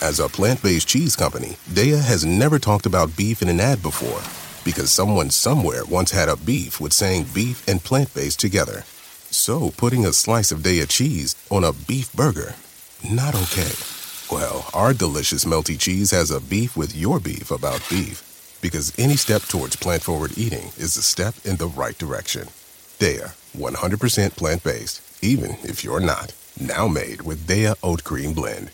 As a plant based cheese company, Daiya has never talked about beef in an ad before because someone somewhere once had a beef with saying beef and plant based together. So putting a slice of Daiya cheese on a beef burger, not okay. Well, our delicious melty cheese has a beef with your beef about beef because any step towards plant forward eating is a step in the right direction. Daiya, 100% plant based, even if you're not. Now made with Daiya Oat Cream Blend.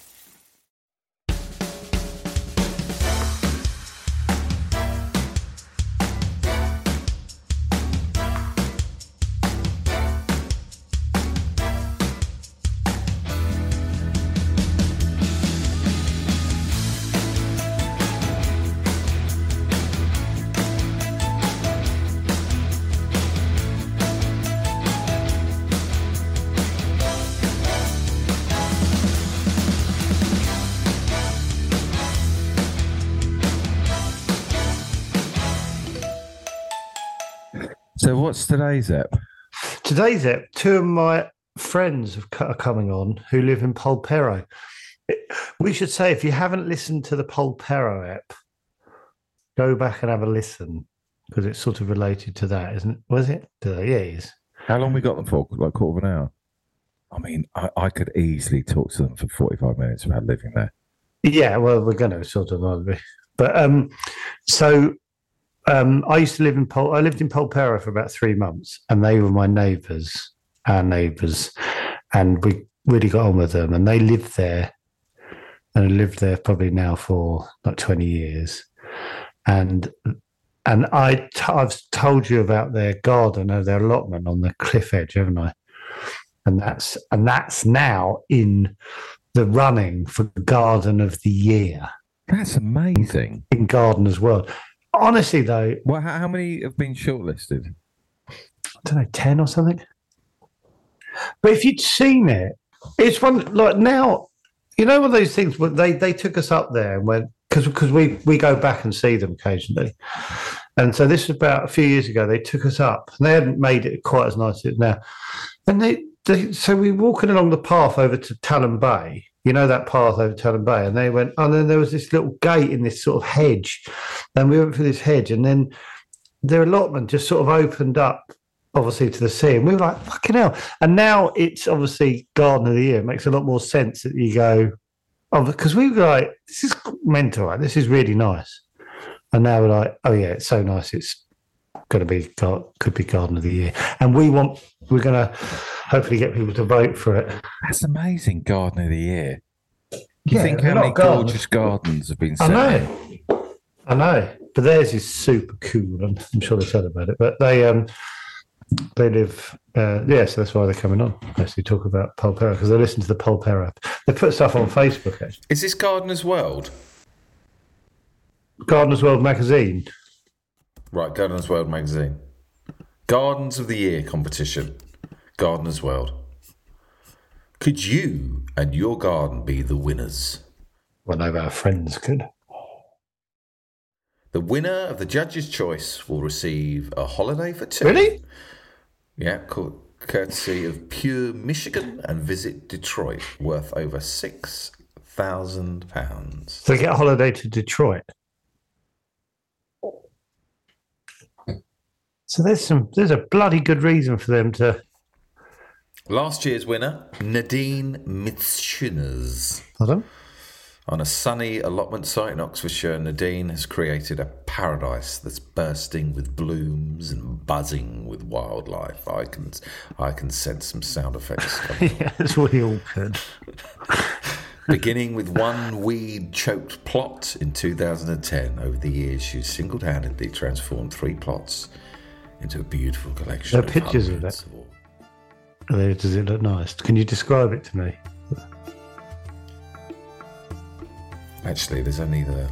So what's today's app? Today's app, two of my friends are coming on who live in Polperro. We should say if you haven't listened to the Polperro app, go back and have a listen because it's sort of related to that, isn't it? Was it? Uh, yeah, it is. How long we got them for? Like quarter of an hour. I mean, I, I could easily talk to them for forty-five minutes about living there. Yeah, well, we're going to sort of, aren't we? But um, so um, I used to live in Pol. I lived in Polperro for about three months, and they were my neighbours, our neighbours, and we really got on with them. And they lived there, and I lived there probably now for like twenty years, and and I t- I've told you about their garden or their allotment on the cliff edge, haven't I? And that's and that's now in the running for Garden of the Year That's amazing. in Gardener's World. Honestly, though, Well, how, how many have been shortlisted? I don't know, 10 or something. But if you'd seen it, it's one like now, you know, one of those things where they, they took us up there and went, because because we, we go back and see them occasionally. And so this was about a few years ago. They took us up and they hadn't made it quite as nice as now. And they, they so we were walking along the path over to Talland Bay, you know, that path over Talland Bay. And they went, oh, and then there was this little gate in this sort of hedge. And we went through this hedge and then their allotment just sort of opened up obviously to the sea and we were like fucking hell and now it's obviously garden of the year it makes a lot more sense that you go oh because we were like this is mental right this is really nice and now we're like oh yeah it's so nice it's going to be gar- could be garden of the year and we want we're going to hopefully get people to vote for it That's amazing. Garden of the year. You Yeah, think how many of gardens. gorgeous gardens have been I set? know. I know, but theirs is super cool, and I'm sure they've said about it. But they um they live uh, yeah, so that's why they're coming on. Actually, talk about Polperro because they listen to the Polperro app. They put stuff on Facebook. Actually, Is this Gardener's World? Gardeners World magazine. Right, Gardener's World magazine. Gardens of the Year competition. Gardener's World. Could you and your garden be the winners? Well, no, our friends could. The winner of the judge's choice will receive a holiday for two. Really? Yeah, cool. courtesy of Pure Michigan and Visit Detroit, worth over six thousand pounds. So they get a holiday to Detroit. So there's some there's a bloody good reason for them to. Last year's winner, Nadine Mitschinas. Pardon? On a sunny allotment site in Oxfordshire, Nadine has created a paradise that's bursting with blooms and buzzing with wildlife. I can, I can sense some sound effects coming. yeah, that's what we all could. Beginning with one weed choked plot in 2010, over the years, she's single handedly transformed three plots into a beautiful collection. There are pictures of it. all- Does it look nice? Can you describe it to me? Actually, there's only the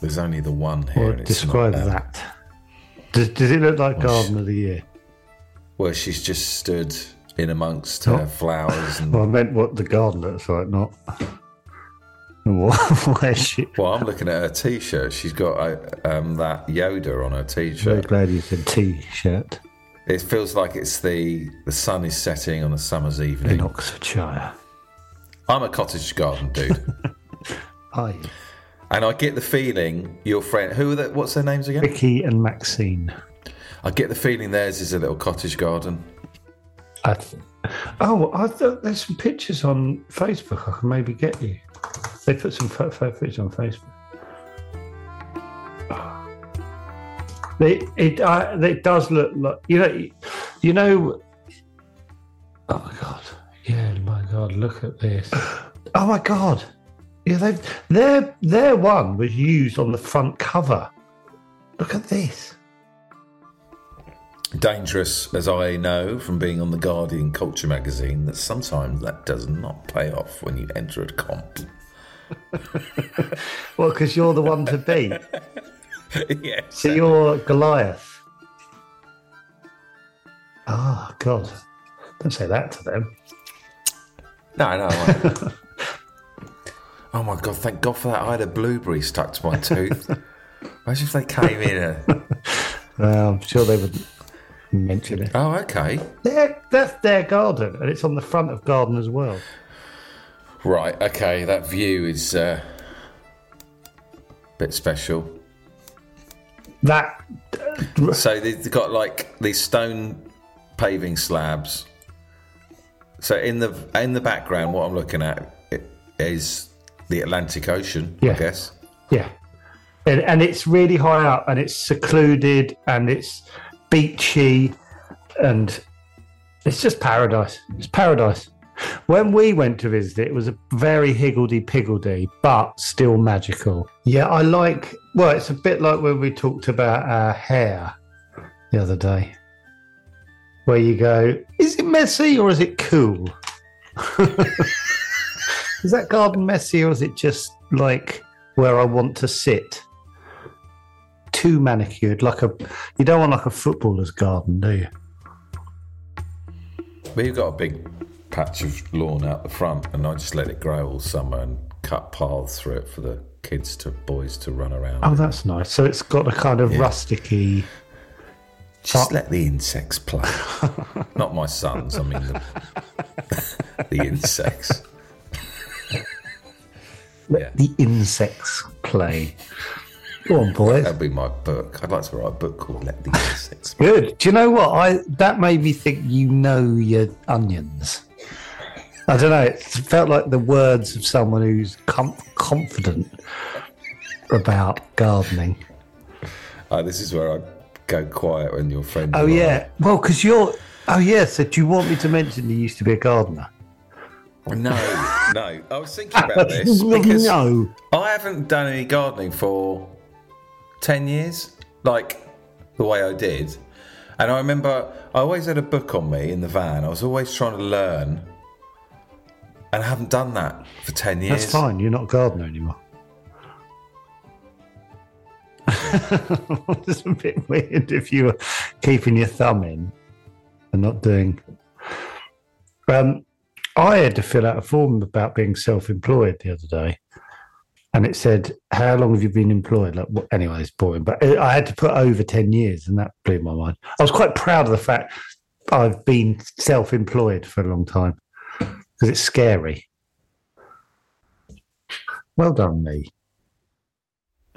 there's only the one here. It's describe not, um, that. Does, does it look like Garden of the Year? Where she's just stood in amongst her flowers and Well, I meant what the garden looks like, not where she. Well, I'm looking at her T-shirt. She's got uh, um, that Yoda on her T-shirt. glad you said T-shirt It feels like it's the the sun is setting on a summer's evening in. Oxfordshire. I'm a cottage garden dude, Hi, and I get the feeling your friend. Who are the, What's their names again? Vicky and Maxine. I get the feeling theirs is a little cottage garden. I th- oh, I thought there's some pictures on Facebook. I can maybe get you. They put some photo photos on Facebook. It it it does look like you know you know. Oh my god! Yeah, my god! Look at this. Oh my god! Yeah, they their their one was used on the front cover. Look at this. Dangerous, as I know from being on the Guardian Culture magazine, that sometimes that does not pay off when you enter a comp. Well, because you're the one to beat. yes. So you're Goliath. Oh God! Don't say that to them. No, no. I- oh my god! Thank God for that. I had a blueberry stuck to my tooth. Imagine if they came in. And, Well, I'm sure they would mention it. oh, okay. They're, that's their garden, and it's on the front of garden as well. Right. Okay. That view is uh, a bit special. That So they've got like these stone paving slabs. So in the in the background, what I'm looking at is the Atlantic Ocean. Yeah. I guess. yeah, and, and it's really high up, and it's secluded, and it's beachy, and it's just paradise. It's paradise. When we went to visit it, it was a very higgledy piggledy, but still magical. Yeah, I like. Well, it's a bit like when we talked about our hair the other day, where you go, is it messy or is it cool? is that garden messy or is it just like where I want to sit? Too manicured, like a. You don't want like a footballer's garden, do you? We've got a big patch of lawn out the front, and I just let it grow all summer and cut paths through it for the kids to boys to run around. Oh, that's nice. So it's got a kind of Yeah. rusticy. Just let the insects play. Not my sons. I mean the, the insects. yeah, The insects play. Go on, boys. that'd be my book. I'd like to write a book called "Let the Insects." Play. Good. Do you know what? I that made me think you know your onions. I don't know. It felt like the words of someone who's com- confident about gardening. Oh, this is where I go quiet when your friend. Oh yeah. Well, because you're. Oh yeah. So do you want me to mention you used to be a gardener? No, no. I was thinking about this because no. I haven't done any gardening for 10 years, like the way I did. And I remember I always had a book on me in the van. I was always trying to learn. And I haven't done that for 10 years. That's fine. You're not a gardener anymore. it's a bit weird if you were keeping your thumb in and not doing. Um, I had to fill out a form about being self-employed the other day, and it said, "How long have you been employed?" Like, what, anyway, it's boring, but I had to put over ten years, and that blew my mind. I was quite proud of the fact I've been self-employed for a long time because it's scary. Well done, me.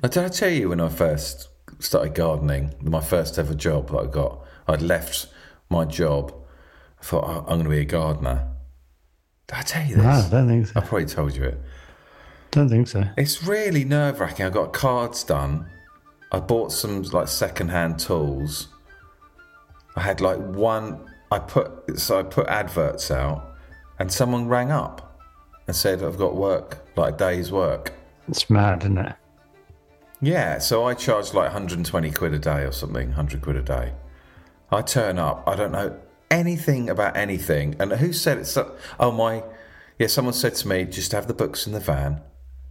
Did I tell you when I first started gardening, my first ever job that I got? I'd left my job. I thought, oh, I'm going to be a gardener. Did I tell you this? No, I don't think so. I probably told you it. Don't think so. It's really nerve wracking. I got cards done. I bought some like second hand tools. I had like one. I put so I put adverts out, and someone rang up and said I've got work like a day's work. It's mad, isn't it? Yeah, so I charge like 120 quid a day or something, 100 quid a day. I turn up, I don't know anything about anything. And who said it? So, oh, my, yeah, someone said to me, just have the books in the van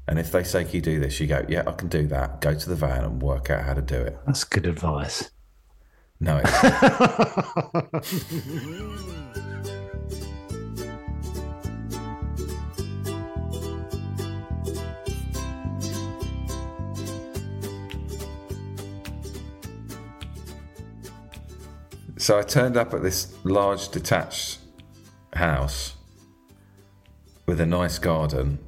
And if they say, Can you do this? You go, Yeah, I can do that. Go to the van and work out how to do it. That's good advice. No, So I turned up at this large detached house with a nice garden.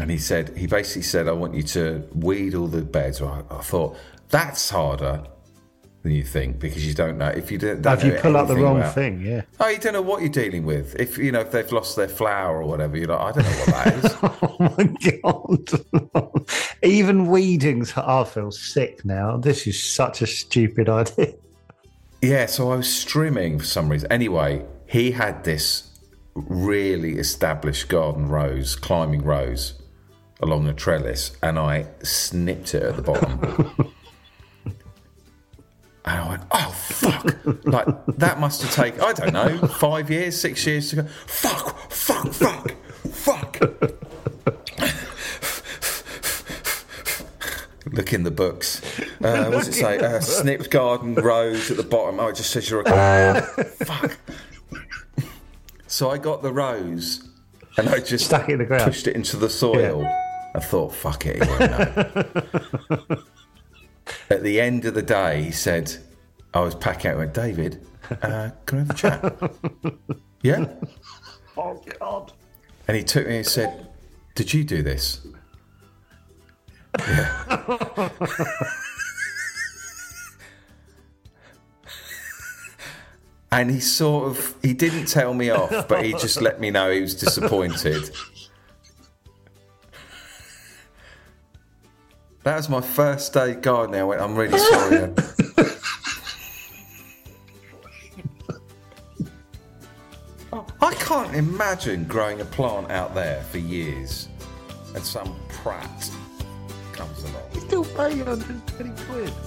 And he said, he basically said, I want you to weed all the beds. Well, I, I thought, that's harder than you think because you don't know. If you don't, If you pull up the wrong about- thing, yeah. Oh, you don't know what you're dealing with. If you know if they've lost their flower or whatever, you're like, I don't know what that is. Oh my god! Even weeding's. I feel sick now. This is such a stupid idea. Yeah, so I was streaming for some reason. Anyway, he had this really established garden rose, climbing rose, along a trellis, and I snipped it at the bottom. and I went, oh, fuck. Like, that must have taken, I don't know, five years, six years to go, fuck, fuck, fuck, fuck. Look in the books. Uh, what does it say? Uh, snipped garden rose at the bottom. Oh, it just says you're a. Fuck. So I got the rose and I just Stuck it in the ground. pushed it into the soil. I thought, fuck it, he. At the end of the day, he said, I was packing out, I went, David, uh, can we have a chat? yeah? Oh god! And he took me and said, Did you do this? Yeah. and he sort of he didn't tell me off, but he just let me know he was disappointed. That was my first day gardening. I went, I'm really sorry. I can't imagine growing a plant out there for years and some prat comes along. He's still paying 120 quid.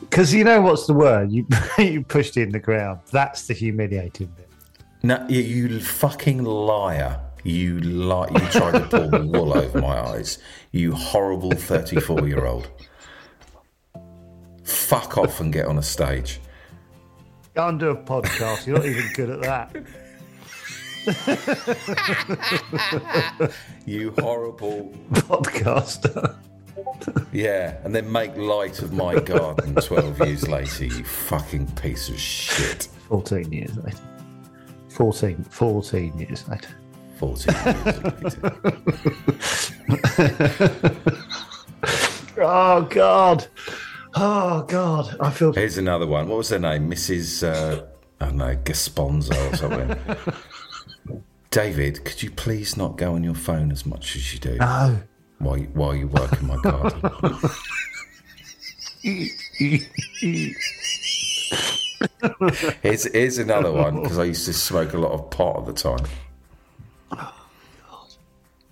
Because you know what's the word? You you pushed it in the ground. That's the humiliating bit. No, you, you fucking liar. You lie. You tried to pull the wool over my eyes. You horrible 34 year old. Fuck off and get on a stage. Go and do a podcast. You're not even good at that. You horrible. Podcaster. Yeah, and then make light of my garden 12 years later, you fucking piece of shit. 14 years later. 14, 14 years later. 14 years later. Oh, God. Oh, God. I feel. Here's another one. What was her name? Mrs. Uh, I don't know, Gasponzo or something. David, could you please not go on your phone as much as you do No. while you, while you work in my garden? here's, here's another one because I used to smoke a lot of pot at the time.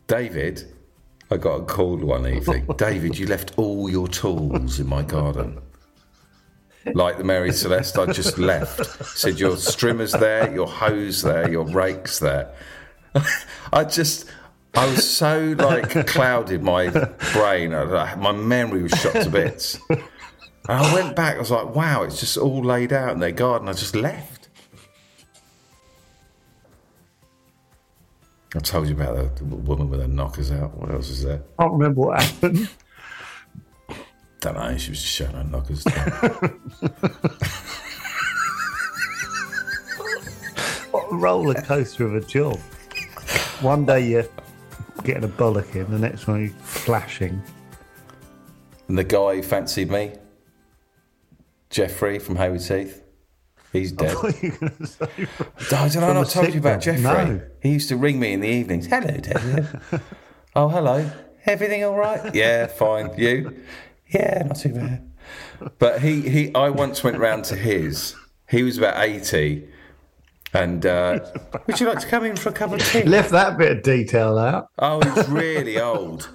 David, I got a call one evening. David, you left all your tools in my garden. Like the Mary Celeste, I just left. Said your strimmer's there, your hose there, your rake's there. I just, I was so like clouded my brain, my memory was shot to bits. And I went back, I was like, wow, it's just all laid out in their garden. I just left. I told you about the woman with her knockers out. What else is there? I can't remember what happened. Don't know. She was just showing her knockers. What a roller coaster of a job. One day you're getting a bollock in, the next one you're flashing. and the guy who fancied me, Jeffrey from Hayward Heath, he's dead. What are you going to say? I don't know. I the told you about Jeffrey. No. He used to ring me in the evenings. Hello, David. oh, hello. Everything all right? Yeah, fine. You? Yeah, not too bad. But he, he, I once went round to his. He was about eighty, and uh, would you like to come in for a cup of tea? Left that bit of detail out. Oh, he's really old.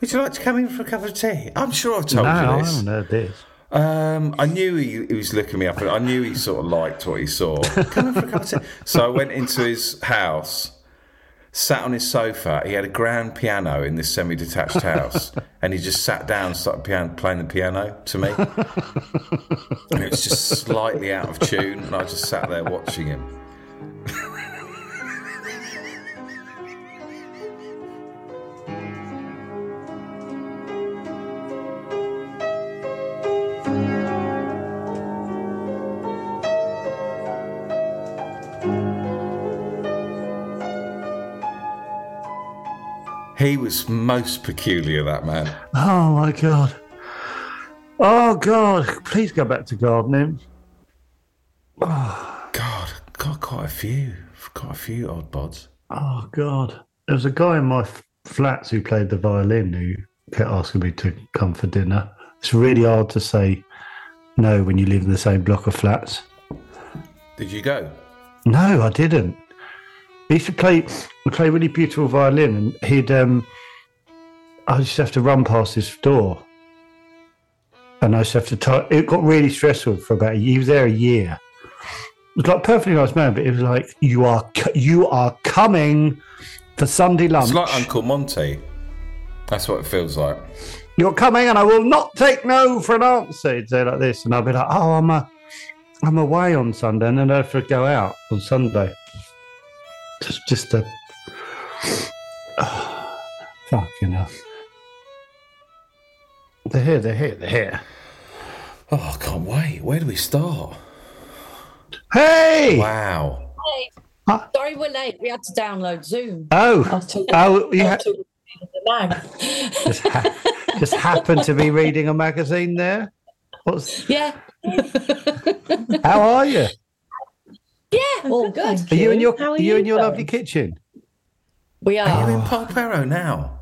Would you like to come in for a cup of tea? I'm sure I've told no, you this. haven't heard this. Um, I knew he, he was looking me up, and I knew he sort of liked what he saw. Come in for a cup of tea. So I went into his house, sat on his sofa. He had a grand piano in this semi-detached house, and he just sat down, and started piano, playing the piano to me, and it was just slightly out of tune, and I just sat there watching him. He was most peculiar, that man. Oh my god. Oh god. Please go back to gardening. God, got quite a few, quite a few odd bods. Oh god. There was a guy in my f- flats who played the violin who kept asking me to come for dinner. It's really hard to say no when you live in the same block of flats. Did you go? No, I didn't. He used to play play really beautiful violin, and he'd um, I used to have to run past his door, and I used to have to. T- it got really stressful for about. A, year. he was there a year. It was like a perfectly nice man, but it was like you are you are coming for Sunday lunch. It's like Uncle Monty. That's what it feels like. You're coming, and I will not take no for an answer. He'd say like this, and I'd be like, "Oh, I'm a, I'm away on Sunday, and then I have to go out on Sunday." Just, just a fucking hell. They're here. They're here. They're here. Oh, I can't wait. Where do we start? Hey! Wow. Hey Sorry, we're late. We had to download Zoom. Oh, I oh, you I ha- the mag. just, ha- just happened to be reading a magazine there. What's? Yeah, How are you? Yeah, all good. Are you in your? How are you you in your going? lovely kitchen? We Are Are you in Polperro now?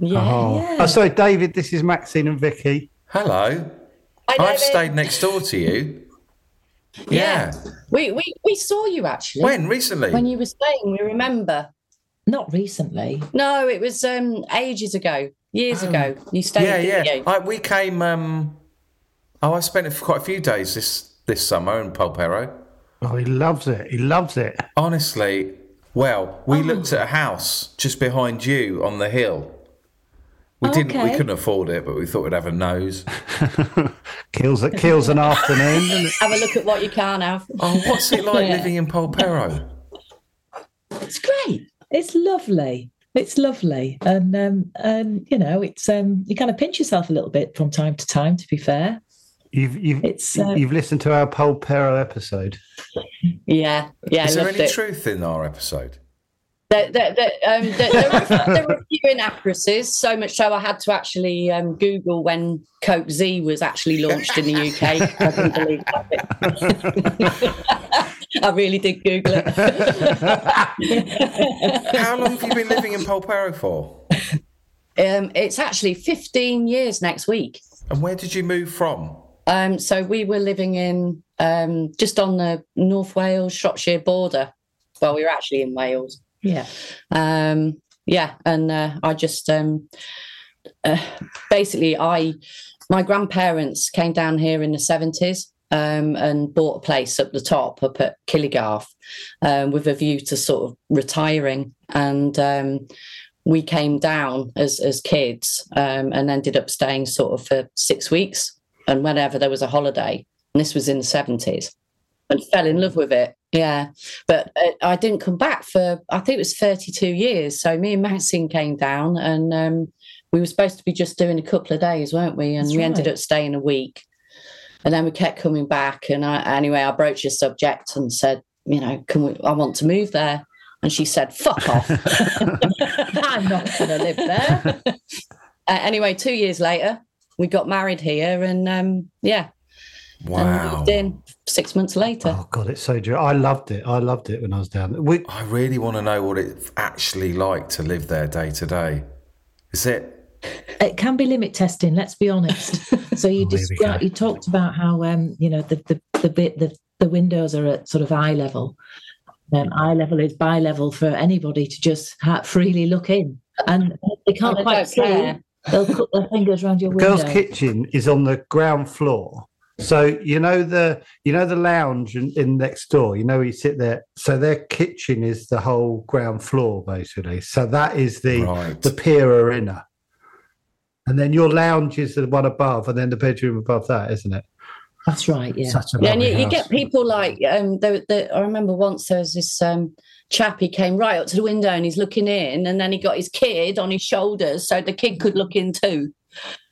Yeah. Oh. yeah. oh, sorry, David. This is Maxine and Vicky. Hello. Hi, I've stayed next door to you. Yeah. We, we we saw you actually When? Recently? when you were staying. We remember. Not recently. No, it was um ages ago, years Oh. ago. You stayed, yeah, yeah. you? I, we came. Um, oh, I spent it for quite a few days this this summer in Polperro. Oh, he loves it. He loves it. Honestly, well, we looked at a house just behind you on the hill. We didn't. We couldn't afford it, but we thought we'd have a nose. Kills it. Kills an afternoon. Have a look at what you can have. Oh, what's it like Yeah. living in Polperro? It's great. It's lovely. It's lovely, and um, and you know, it's um, you kind of pinch yourself a little bit from time to time. To be fair, You've you've It's, uh, you've listened to our Polperro episode. Yeah, yeah. Is I there any it. truth in our episode? There, there, there, um, there, there, were, there were a few inaccuracies, so much so I had to actually um, Google when Coke Z was actually launched in the UK. I couldn't believe that. I really did Google it. How long have you been living in Polperro for? um, it's actually 15 years next week. And where did you move from? Um, so we were living in um, just on the North Wales Shropshire border. Well, we were actually in Wales. yeah. um yeah and uh, i just um uh, basically i my grandparents came down here in the 70s um, and bought a place up the top up at Killigarth um, with a view to sort of retiring and um, we came down as as kids um, and ended up staying sort of for six weeks and whenever there was a holiday and this was in the 70s and fell in love with it yeah but uh, I didn't come back for I think it was 32 years. So me and Maxine came down, and um, we were supposed to be just doing a couple of days, weren't we? And That's we ended up staying a week, and then we kept coming back. And I, anyway, I broached the subject and said, you know, can we? I want to move there. And she said, "Fuck off." I'm not going to live there. uh, anyway, two years later, we got married here, and um, yeah, and Wow. moved in six months later. Oh God, it's so true. I loved it. I loved it when I was down there. We, I really want to know what it's actually like to live there day to day. Is it? It can be limit testing. Let's be honest. So you Oh, here described, you talked about how um, you know the the the bit the the windows are at sort of eye level. Um, eye level is bi level for anybody to just ha- freely look in, and they can't And I quite see. care. They'll put their fingers around your window. Girls' kitchen is on the ground floor. So you know the you know the lounge in, in next door. You know where you sit there. So their kitchen is the whole ground floor basically. So that is the Right. the pier arena, and then your lounge is the one above, and then the bedroom above that, isn't it? That's right. Yeah. Such a Yeah, and you, you get people like um. The, the, I remember once there was this um chap. He came right up to the window and he's looking in, and then he got his kid on his shoulders so the kid could look in too.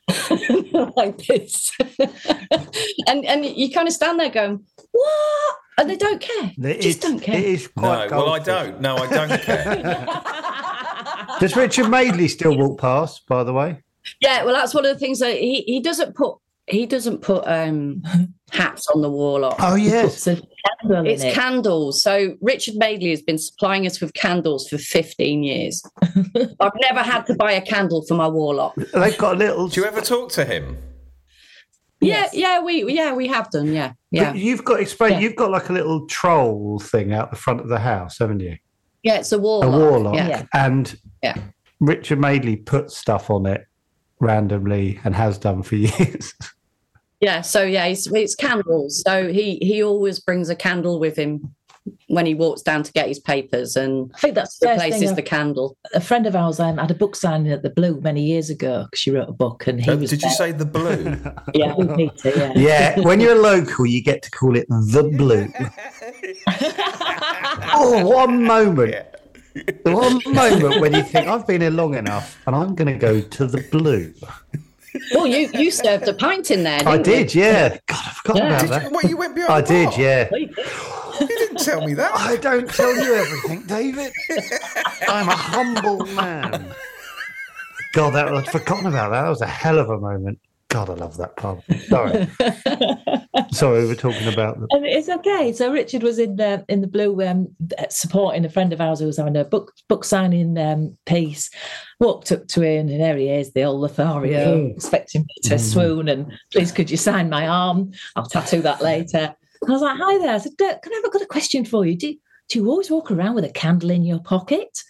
like this, and and you kind of stand there going, "What?" And they don't care. It Just is- don't care. It is No, quite. well, I don't. No, I don't care. Does Richard Madeley still walk past? By the way, Yeah, well, that's one of the things that he, he doesn't put. He doesn't put um hats on the wall. Or, oh yes, Puts a candle It's it. candles. So Richard Madeley has been supplying us with candles for 15 years. I've never had to buy a candle for my warlock. they've got a little. Do you ever talk to him? Yes. Yeah, yeah, we yeah, we have done, yeah. Yeah. But you've got explain. Yeah. You've got like a little troll thing out the front of the house, haven't you? Yeah, it's a warlock. A warlock. warlock, Yeah. Yeah. and Yeah. Richard Madeley puts stuff on it randomly and has done for years. Yeah, so yeah, it's, it's candles. So he he always brings a candle with him when he walks down to get his papers and I think that's the first thing replaces the candle. a friend of ours um, had a book signing at the Blue many years ago because she wrote a book and he Uh, was. did you say the blue? Yeah. Peter, yeah. yeah, when you're local, you get to call it the blue. oh, one moment. The one moment when you think I've been here long enough and I'm going to go to the blue. Well, you you served a pint in there. Didn't I you? did, yeah. God, I forgot Yeah. about Did that. you, what, you went behind I the did, yeah. You didn't tell me that. I don't tell you everything, David. I'm a humble man. God, that I'd forgotten about that. That was a hell of a moment. God, I love that pub. Sorry, sorry, we were talking about the. And it's okay. So Richard was in the in the blue, um, supporting a friend of ours who was having a book book signing um, piece. Walked up to him, and there he is, the old Lothario, Mm. expecting me to swoon. And please, could you sign my arm? I'll tattoo that later. And I was like, "Hi there." I said, "Dirk, "Can I have a got a question for you? Do do you always walk around with a candle in your pocket?"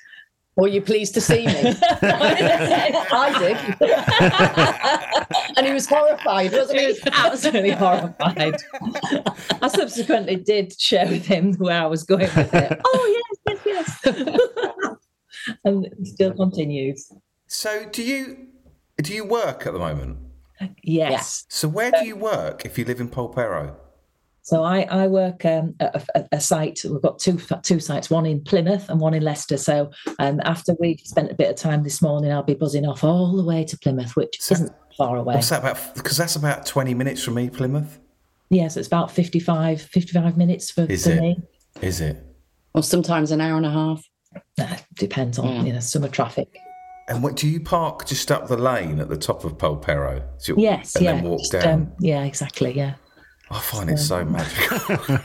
Were you pleased to see me? I did. and he was horrified, wasn't He he? was absolutely horrified. I subsequently did share with him where I was going with it. Oh yes, yes, yes. and it still continues. So, do you do you work at the moment? Yes. So, where do you work if you live in Polperro? So I, I work um, at a, a site. We've got two two sites, one in Plymouth and one in Leicester. So um, after we spent a bit of time this morning, I'll be buzzing off all the way to Plymouth, which So- isn't far away. What's that about? Because that's about twenty minutes from me, Plymouth. Yes, it's about 55, 55 minutes for, Is for it? me. Is it? Or sometimes an hour and a half. Uh, depends on Mm. you know summer traffic. And what do you park just up the lane at the top of Polperro? So- Yes, and yeah, then walk just, down. um, yeah, exactly, yeah. I find it so magical.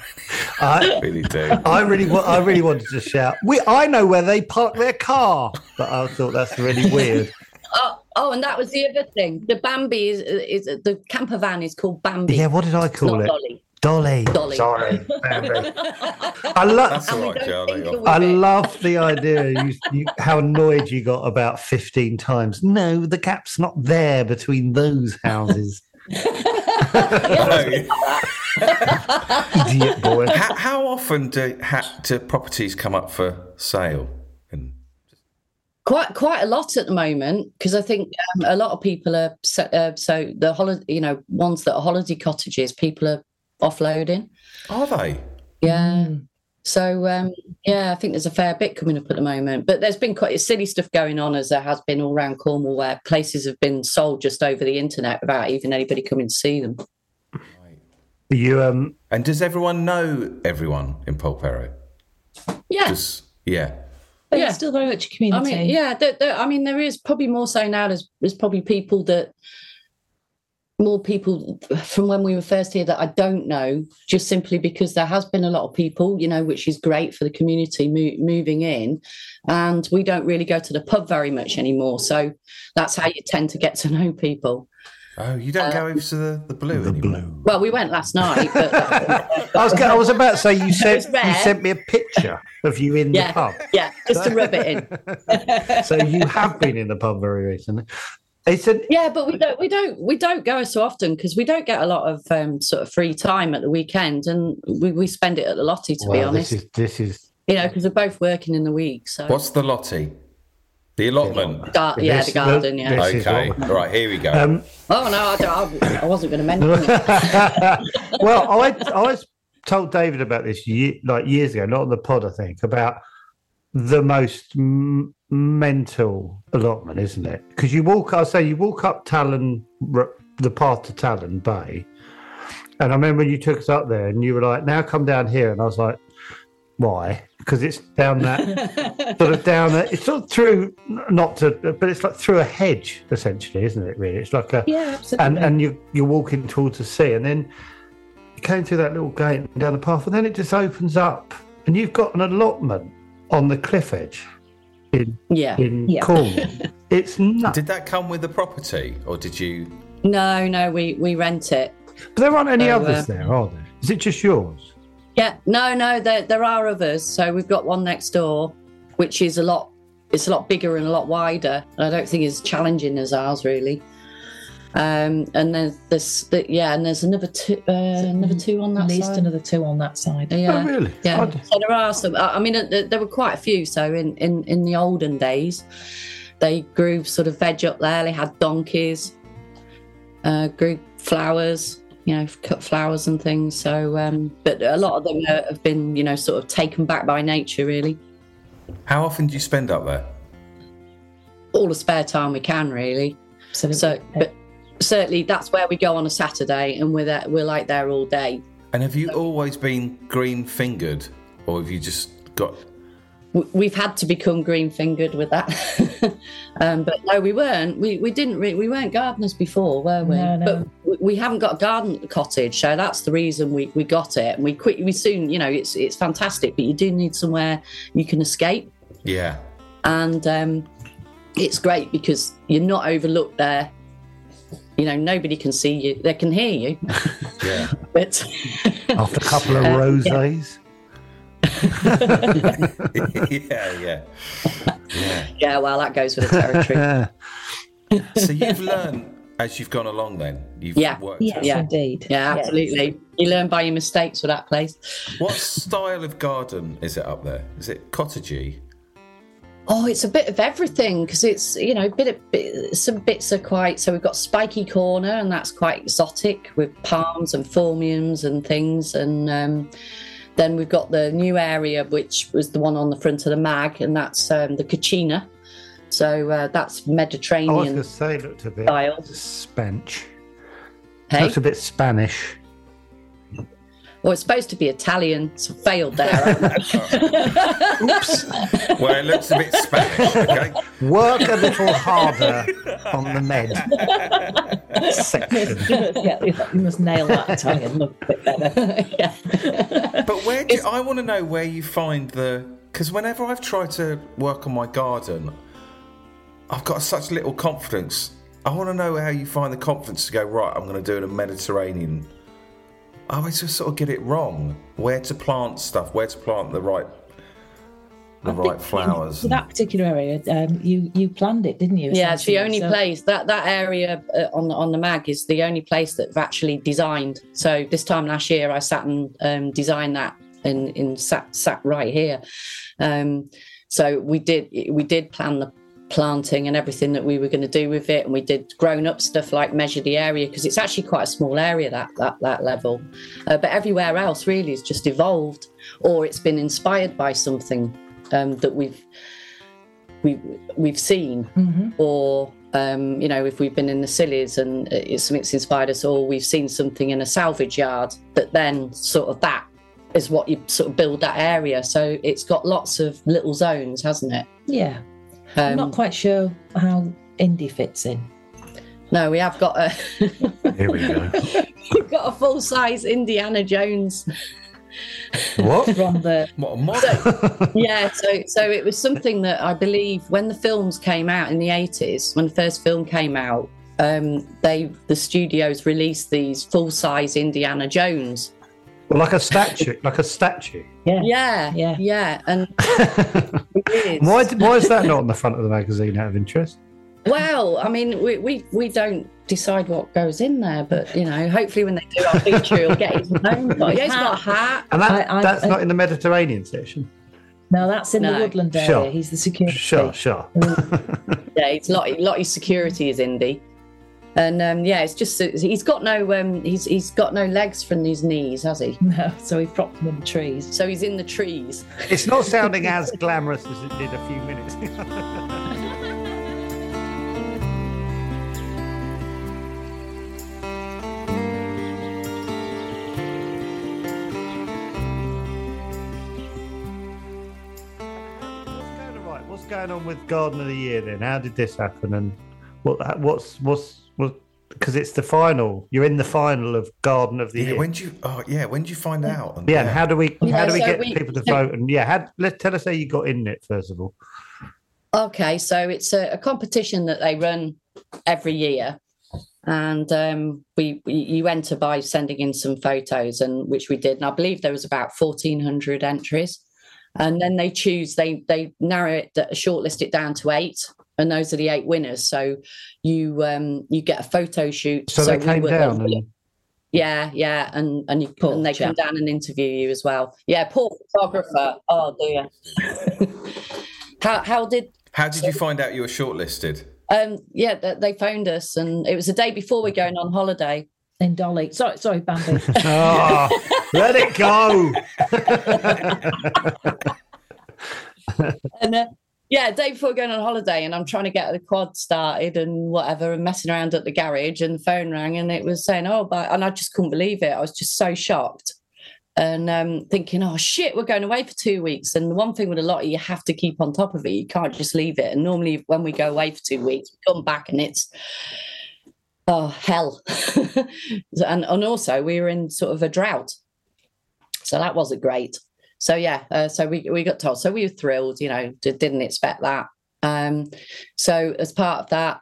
I, I really do. I really, wa- I really wanted to shout. We, I know where they park their car, but I thought that's really weird. Oh, oh, and that was the other thing. The Bambi is, is the camper van is called Bambi. Yeah, what did I call it? Dolly. Dolly. Dolly. Sorry. Bambi. I love. That's all And right, Charlie. I love the idea. You, you, how annoyed you got about fifteen times. No, the gap's not there between those houses. Idiot boy. how, how often do, ha, do properties come up for sale? And quite quite a lot at the moment because I think um, a lot of people are so, uh, so the holiday you know ones that are holiday cottages people are offloading. are they? Yeah. Mm. So um, yeah, I think there's a fair bit coming up at the moment, but there's been quite silly stuff going on as there has been all around Cornwall, where places have been sold just over the internet without even anybody coming to see them. You um. And does everyone know everyone in Polperro? Yeah, Just yeah. But Yeah. it's still very much a community. I mean, yeah, there, there, I mean, there is probably more so now. There's there's probably people that more people from when we were first here that I don't know, just simply because there has been a lot of people, you know, which is great for the community mo- moving in, and we don't really go to the pub very much anymore. So that's how you tend to get to know people. Oh, you don't go um, over to the, the blue The anymore. blue. Well, we went last night, but I was. I was about to say you sent. You sent me a picture of you in Yeah. the pub. yeah, just to rub it in. So you have been in the pub very recently. It's an Yeah, but we don't we don't we don't go so often because we don't get a lot of um, sort of free time at the weekend, and we, we spend it at the lottie to be honest. This is this is You know, because we're both working in the week. So What's the lottie? The allotment. Gar- yeah, This- the garden. Yeah. Okay, what- right here we go. um, Oh no, I, don't, I, I wasn't going to mention it. well, I I told David about this ye like years ago, not on the pod, I think, about the most m- mental allotment, isn't it? Because you walk, I say, you walk up Talland, the path to Talland Bay, and I remember when you took us up there, and you were like, "Now come down here," and I was like, "Why?" Because it's down that sort of down, that it's sort of through, not to, but it's like through a hedge, essentially, isn't it? Really, it's like a Yeah, absolutely. and and you you're walking towards the sea, and then you came through that little gate down the path, and then it just opens up, and you've got an allotment on the cliff edge in Yeah. in Yeah. Cornwall. It's nuts. Did that come with the property, or did you? No, no, we we rent it. But there aren't any So, others uh, there, are there? Is it just yours? Yeah, no, no, there there are others. So we've got one next door, which is a lot. It's a lot bigger and a lot wider. And I don't think it's challenging as ours really. Um, and then there's the, yeah, and there's another two, uh, another two on that At least side. another two on that side. Yeah, Oh, really? Yeah. I d- So there are some. I I mean, uh, there there were quite a few. So in in in the olden days, they grew sort of veg up there. They had donkeys, uh, grew flowers. You know, cut flowers and things. So, um, but a lot of them uh, have been, you know, sort of taken back by nature. Really, How often do you spend up there? all the spare time we can, really. Absolutely. So, but certainly that's where we go on a Saturday, and we're there, we're like there all day. And have you always been green fingered, or have you just got? we've had to become green fingered with that um, but no we weren't we, we didn't re- we weren't gardeners before were we No, no. but we- we haven't got a garden cottage so that's the reason we, we got it and we quick we soon you know it's it's fantastic but you do need somewhere you can escape Yeah. and um, it's great because you're not overlooked there you know nobody can see you they can hear you Yeah. but After a couple of Uh, rosés. yeah. Yeah. Yeah. yeah well that goes with the territory So you've learned as you've gone along. Then you've Yeah. worked. yes. Yeah. indeed. yeah Yes. absolutely you learn by your mistakes with that place What style of garden is it up there? Is it cottagey? Oh, it's a bit of everything because it's you know a bit of bit, some bits are quite so we've got spiky corner and that's quite exotic with palms and phormiums and things and um, then we've got the new area which was the one on the front of the mag and that's um, the Kachina so uh, that's I was going Mediterranean to say, it looked a bit style. Spanish. Hey? Looks a bit Spanish. Well, it's supposed to be Italian, so failed there. haven't Well, it looks a bit Spanish. Okay. Work a little harder on the med section. yeah, you must nail that Italian look a bit better. yeah. But where do you, I want to know where you find the because whenever I've tried to work on my garden, I've got such little confidence. I want to know how you find the confidence to go right. I'm going to do it in a Mediterranean. I always just sort of get it wrong. Where to plant stuff? Where to plant the right, the I right flowers? For that particular area, um, you you planned it, didn't you? Yeah, it's the only So- place that that area uh, on the on the mag is the only place that I've actually designed. So this time last year, I sat and um, designed that in in sat sat right here. Um, so we did we did plan the planting and everything that we were going to do with it, and we did grown up stuff like measure the area because it's actually quite a small area that that that level. Uh, but everywhere else really has just evolved, or it's been inspired by something um, that we've we we've seen Mhm. or um, you know if we've been in the Scillies and it's something's inspired us or we've seen something in a salvage yard that then sort of that is what you sort of build that area so it's got lots of little zones hasn't it Yeah, I'm um, not quite sure how Indy fits in. no we have got a Here we go. we've got a full size indiana jones What? From the What a model! yeah so so it was something that i believe when the films came out in the 80s when the first film came out um, they the studios released these full size indiana jones Well, like a statue, like a statue. yeah, Yeah, Yeah. yeah, and. Why, why is that not on the front of the magazine out of interest? Well, I mean, we, we we don't decide what goes in there, but you know, hopefully when they do our feature, he'll get his own. But yeah, he's got a hat. And that, I- I- that's I- not in the Mediterranean section. No, that's in the woodland area. Sure. He's the security. Sure, sure. Yeah, it's Lottie. Lottie's security is Indy, and um, yeah, it's just he's got no um, he's he's got no legs from his knees, has he? No, so he propped him in the trees. So he's in the trees. It's not sounding as glamorous as it did a few minutes ago. What's going on, right? What's going on with Garden of the Year then? How did this happen? And what? What's what's what? Because it's the final. You're in the final of Garden of the Yeah, Year. when do you? Oh, yeah. When do you find out? And- yeah, and how do we how Yeah, do we so get we- people to so- vote? And yeah, how, let tell us how you got in it first of all. Okay, so it's a, a competition that they run every year, and um, we, we you enter by sending in some photos, and which we did, and I believe there was about fourteen hundred entries, and then they choose they they narrow it shortlist it down to eight, and those are the eight winners. So you um you get a photo shoot. So, they we came were- down and yeah, yeah, and and you Poor and they come chap. down and interview you as well. Yeah, poor photographer. Oh dear. how how did How did you find out you were shortlisted? um, yeah, they phoned us, and it was the day before we're going on holiday. In Dolly. Sorry, sorry, Bambi. oh, let it go. And uh, yeah, day before going on holiday, and I'm trying to get the quad started and whatever, and messing around at the garage, and the phone rang, and it was saying, "Oh," but and I just couldn't believe it. I was just so shocked, and um, thinking, "Oh shit, we're going away for two weeks." And the one thing with a lot, you have to keep on top of it. You can't just leave it. And normally, when we go away for two weeks, we come back and it's oh hell. And and also we were in sort of a drought. So that wasn't great. So yeah uh, so we, we got told so we were thrilled you know d- didn't expect that. Um so as part of that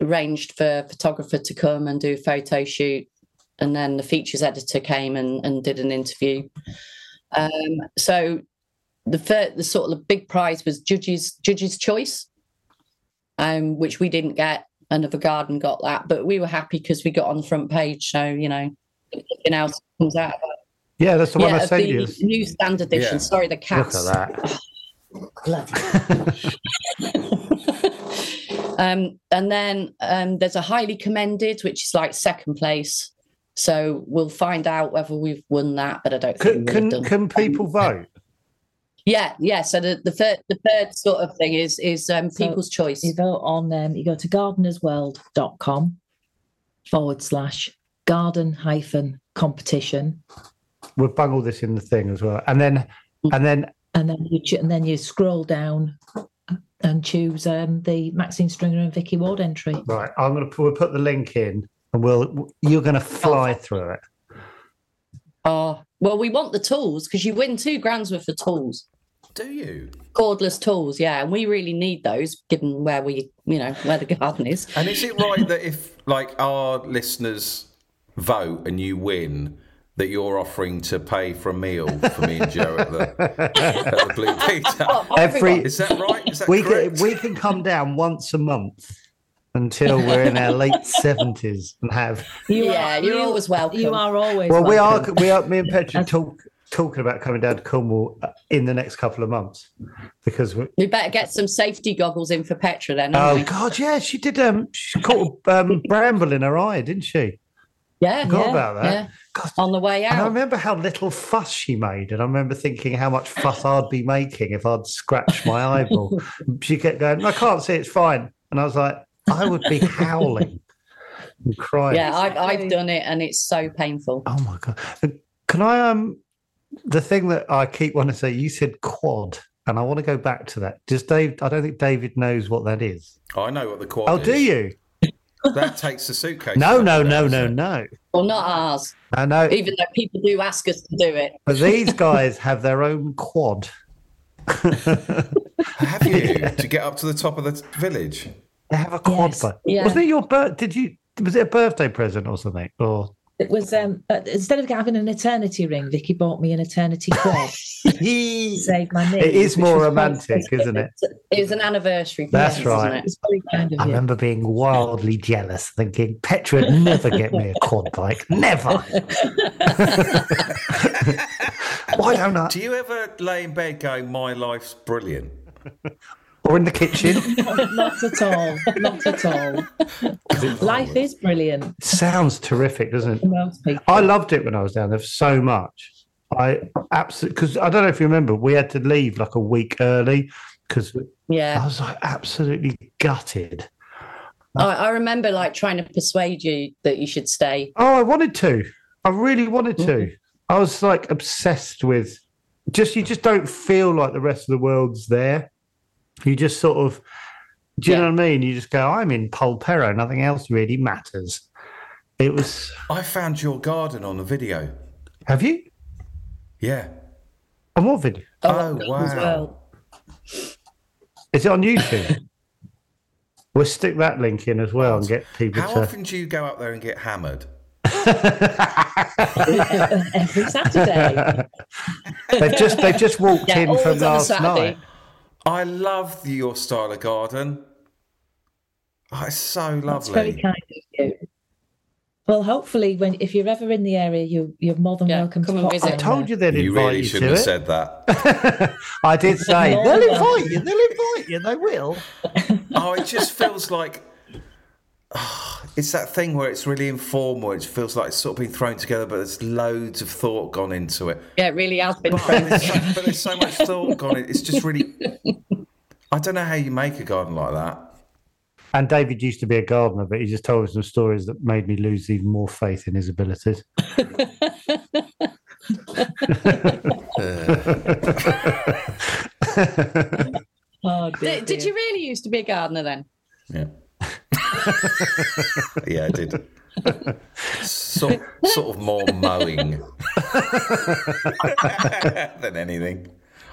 arranged for a photographer to come and do a photo shoot. And then the features editor came and, and did an interview. Um so the fir- the sort of the big prize was judges judges choice um which we didn't get another garden got that but we were happy because we got on the front page so you know nothing else comes out of it Yeah, that's the one I yeah, sent the you. new standard edition. Yeah. Sorry, the cats. Look at that. um, and then um, there's a highly commended, which is like second place. So we'll find out whether we've won that, but I don't Can, think we've can, done. can people vote? Yeah, yeah. So the, the third the third sort of thing is is um, So people's choice. you vote on, um, you go to gardenersworld.com forward slash garden hyphen competition. We'll bung all this in the thing as well. And then, and then, And then you ch- and then you scroll down and choose um, the Maxine Stringer and Vicky Ward entry. right, I'm going to we'll put the link in and we'll, you're going to fly through it. Oh, well, we want the tools because you win two grand's worth of tools. Do you? Cordless tools, yeah, and we really need those given where we, you know, where the garden is. And is it right that if, like, our listeners vote and you win, that you're offering to pay for a meal for me and Joe at the, at the Blue Peter? Oh, oh, Every Is that right? Is that we correct? can, we can come down once a month until we're in our late seventies and have. You Yeah, you're always welcome. You are always Well, we are we are me and Petra talk talking about coming down to Cornwall uh, in the next couple of months because we, We better get some safety goggles in for Petra then. Oh we? God, yeah, she did. Um, she caught a um, bramble in her eye, didn't she? Yeah, Forgot Yeah, about that. yeah. God. On the way And I remember how little fuss she made, and I remember thinking how much fuss I'd be making if I'd scratched my eyeball. she kept going, "I can't see, it's fine," and I was like, "I would be howling and crying." Yeah, I've, I've done it and it's so painful. Oh my god! Can I um, the thing that I keep wanting to say, you said quad, and I want to go back to that. Does Dave? I don't think David knows what that is. Oh, I know what the quad Oh, is. do you? That takes the suitcase. No, no, no, down, no, so- no. Well, not ours, I know. even though people do ask us to do it. But these guys have their own quad. Have you to get up to the top of the village? They have a quad Yes, yeah. Wasn't it your birth? Did you? Was it a birthday present or something? Or It was um, uh, instead of having an eternity ring, Vicky bought me an eternity quad. Saved my knees. It is more romantic, quite- isn't it? It was an anniversary. That's present, wasn't right. it? It's very kind of I you. remember being wildly jealous, thinking Petra would never get me a quad bike. Never. Why don't I? Do you ever lay in bed going, "My life's brilliant"? Or in the kitchen. Not at all. Not at all. Life is brilliant Sounds terrific, doesn't it? for most people. I loved it when I was down there so much. I absolutely because I don't know if you remember, we had to leave like a week early because yeah, I was like absolutely gutted. I, I remember like trying to persuade you that you should stay. Oh, I wanted to. I really wanted to. Mm-hmm. I was like obsessed with just you just don't feel like the rest of the world's there. You just sort of do you Yeah. know what I mean? You just go, I'm in Polperro, nothing else really matters. It was I found your garden on the video. have you? Yeah. On what video? Oh, oh As wow. well. Is it on YouTube? we'll stick that link in as well and get people How to often do you go up there and get hammered? Every Saturday. they've just they've just walked Yeah, in from always last Saturday. night. I love your style of garden. Oh, it's so That's very kind of you. Well, hopefully, when if you're ever in the area, you you're more than Yeah, welcome come to and pop visit. I told you they'd You invite really you shouldn't to have it. said that. I did say they'll invite you. They'll invite you. They will. Oh, it just feels like Ah, it's that thing where it's really informal. It feels like it's sort of been thrown together, but there's loads of thought gone into it. Yeah, it really has been But friends. there's, so, but there's so much thought gone. It's just really. I don't know how you make a garden like that. And David used to be a gardener, but he just told me some stories that made me lose even more faith in his abilities. Oh, dear, Did, did you really used to be a gardener then? Yeah. yeah, I did. Sort, sort of more mowing than anything.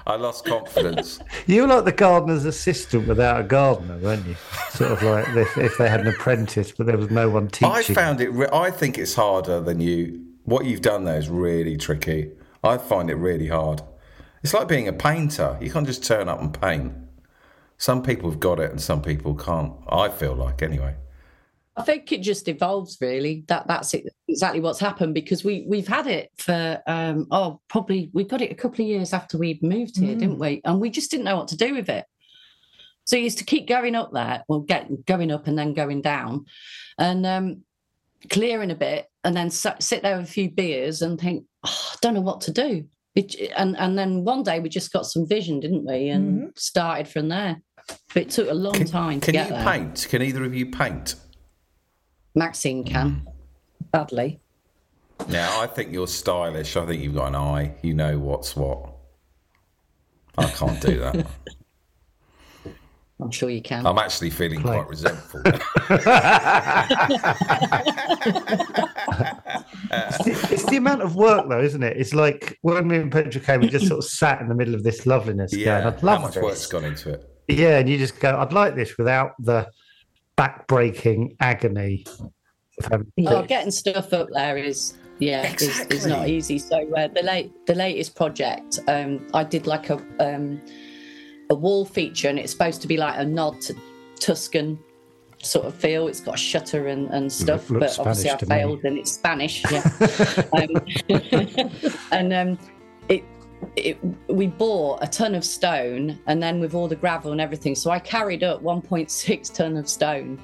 I lost confidence. You were like the gardener's assistant without a gardener, weren't you? Sort of like if, if they had an apprentice, but there was no one teaching. I found it. Re- I think it's harder than you. What you've done there is really tricky. I find it really hard. It's like being a painter. You can't just turn up and paint. Some people have got it, and some people can't. I feel like anyway. I think it just evolves really. That that's it, exactly what's happened because we we've had it for um oh probably we got it a couple of years after we moved here, didn't we? And we just didn't know what to do with it. So you used to keep going up there, well, get going up and then going down, and um clearing a bit, and then sit, sit there with a few beers and think, oh, I don't know what to do. It, and and then one day we just got some vision, didn't we? And started from there. But it took a long Can, time to can get you there. paint? Can either of you paint? Maxine can. Mm. badly? Now, I think you're stylish. I think you've got an eye. You know what's what. I can't do that. I'm sure you can. I'm actually feeling quite resentful. It's, it's the amount of work, though, isn't it? It's like when me and Petra came, we just sort of sat in the middle of this loveliness. going, yeah, I'd love how much this. work's gone into it? Yeah, and you just go, I'd like this without the back-breaking agony. Of having to Oh, getting stuff up there is yeah, is, is not easy. So uh, the late the latest project, um, I did like a um, a wall feature, and it's supposed to be like a nod to Tuscan sort of feel. It's got a shutter and, and stuff, Look- looks but obviously I Spanish to me. failed, and it's Spanish. Yeah, um, and um, it. It, we bought a ton of stone and then with all the gravel and everything so i carried up 1.6 ton of stone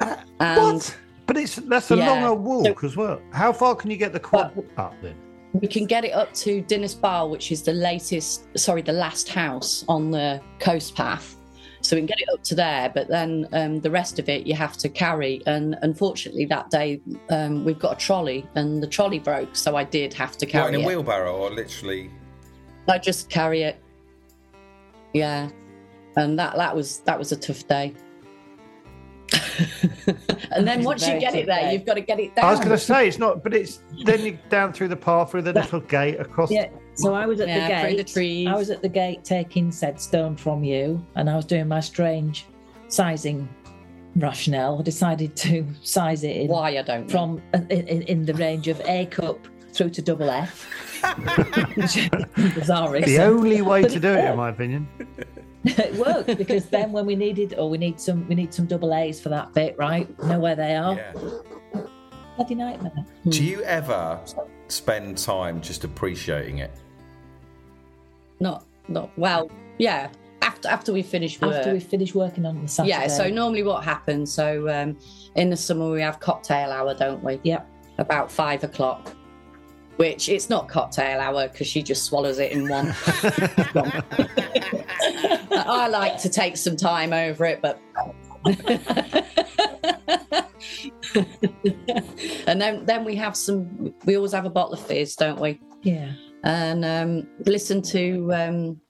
and what? But it's that's a Yeah. longer walk as well. How far can you get the quad up then? We can get it up to Dinas Bar, which is the latest, sorry, the last house on the coast path. So we can get it up to there, but then um, the rest of it you have to carry. And unfortunately, that day um, we've got a trolley, and the trolley broke, so I did have to What, carry in a it. wheelbarrow or literally? I just carry it. Yeah, and that that was that was a tough day. and then once you get it there, day. you've got to get it down. I was going to say it's not, but it's then you down through the path through the little gate across. Yeah. So I was at Yeah, the through gate. the trees. I was at the gate taking said stone from you, and I was doing my strange sizing rationale, I decided to size it in Why I don't know. from uh, in, in in the range of A cup through to double F. Which bizarre. The So only way to do it, in my opinion. it worked because then when we needed, or we need some, we need some double A's for that bit, right? Know where they are. Yeah. Bloody nightmare. Do you ever spend time just appreciating it? Not, not well. Yeah, after after we finish work. After we finish working on the Saturday. yeah. So normally, what happens? So um, in the summer we have cocktail hour, don't we? Yep. About five o'clock. Which it's not cocktail hour because she just swallows it in one. I like to take some time over it, but. and then, then we have some. We always have a bottle of fizz, don't we? yeah. and um, listen to um,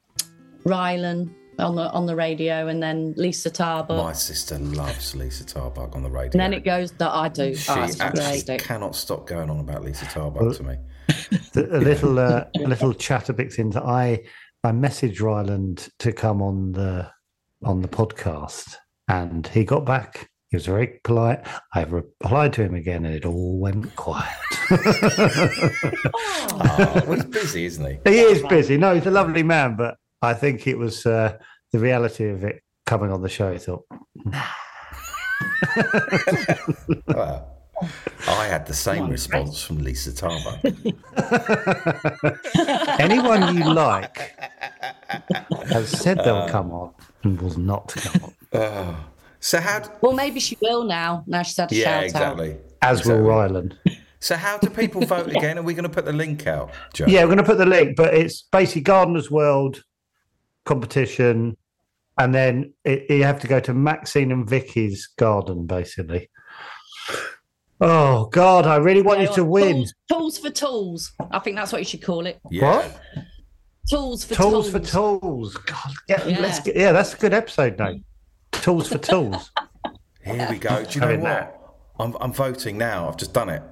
Rylan on the on the radio, and then Liza Tarbuck, My sister loves Liza Tarbuck on the radio. and then it goes that I do. she oh, actually cannot stop going on about Liza Tarbuck to me. The- a little uh, a little chatterbox into I I messaged Rylan to come on the on the podcast and he got back. He was very polite. I replied to him again and it all went quiet. Oh, well, he's busy, isn't he? he is busy. No, he's a lovely man, but I think it was uh, the reality of it coming on the show. He thought, Well, I had the same response from Liza Tarbuck. anyone you like has said they'll um, come on and will not come on. So how? d- well, maybe she will now. Now she's had a Yeah, shout out. exactly. As will Rylan. So how do people vote again? Are we going to put the link out, Joe? Yeah, we're going to put the link, but it's basically Gardener's World competition, and then it, you have to go to Maxine and Vicky's garden, basically. Oh God, I really want you to win. Tools, tools for tools. I think that's what you should call it. Yeah. What? Tools for Tools tools. for tools. God, yeah, Yeah. let's get, yeah, that's a good episode name. Tools for tools. Here we go. Do you know Having what? I'm, I'm voting now. I've just done it.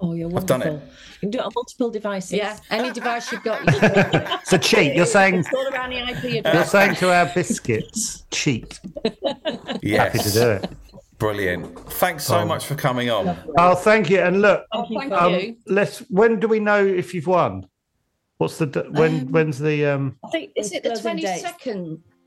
Oh, you're I've done wonderful. it. You can do it on multiple devices. Yeah, any device you've got, you can do it. It's a cheat. You're saying It's all around the IP you're saying to our biscuits, cheat. Yes. Happy to do it. Brilliant. Thanks so much for coming on. Oh, thank you. And look, Oh, thank um, you. let's. When do we know if you've won? What's the d- when? when's the um? I think is it the Closing twenty dates.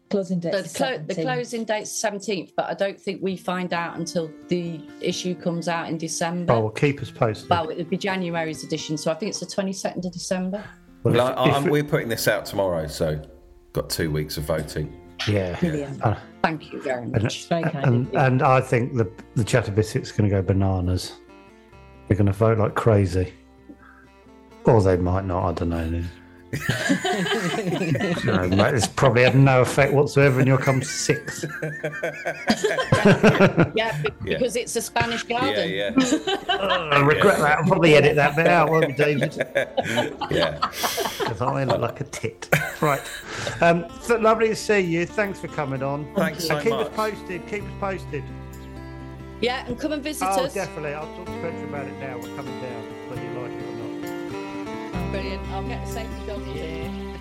Closing date. The, clo- the closing date's seventeenth, but I don't think we find out until the issue comes out in December. Oh, well, keep us posted. Well, it would be January's edition, so I think it's the twenty second of December. Well, Well, if- I, if- I'm, we're putting this out tomorrow, so got two weeks of voting. Yeah. Brilliant. Uh, Thank you very and, much. Very kind and, of you. and I think the the chatter biscuit's going to go bananas. They're going to vote like crazy, or they might not. I don't know. no, mate, it's probably had no effect whatsoever, and you'll come sixth. Yeah, be- Yeah. because it's a Spanish Yeah, garden. yeah, I regret that. I'll probably edit that bit out, won't we, David? yeah. Because I look like a tit. Right. Um, so lovely to see you. Thanks for coming on. Thanks so and keep much. us posted. Keep us posted. Yeah, and come and visit Oh, us. definitely. I'll talk to Petra about it now. We're coming down, whether you like it or not. Brilliant. I'll get the safety dog here.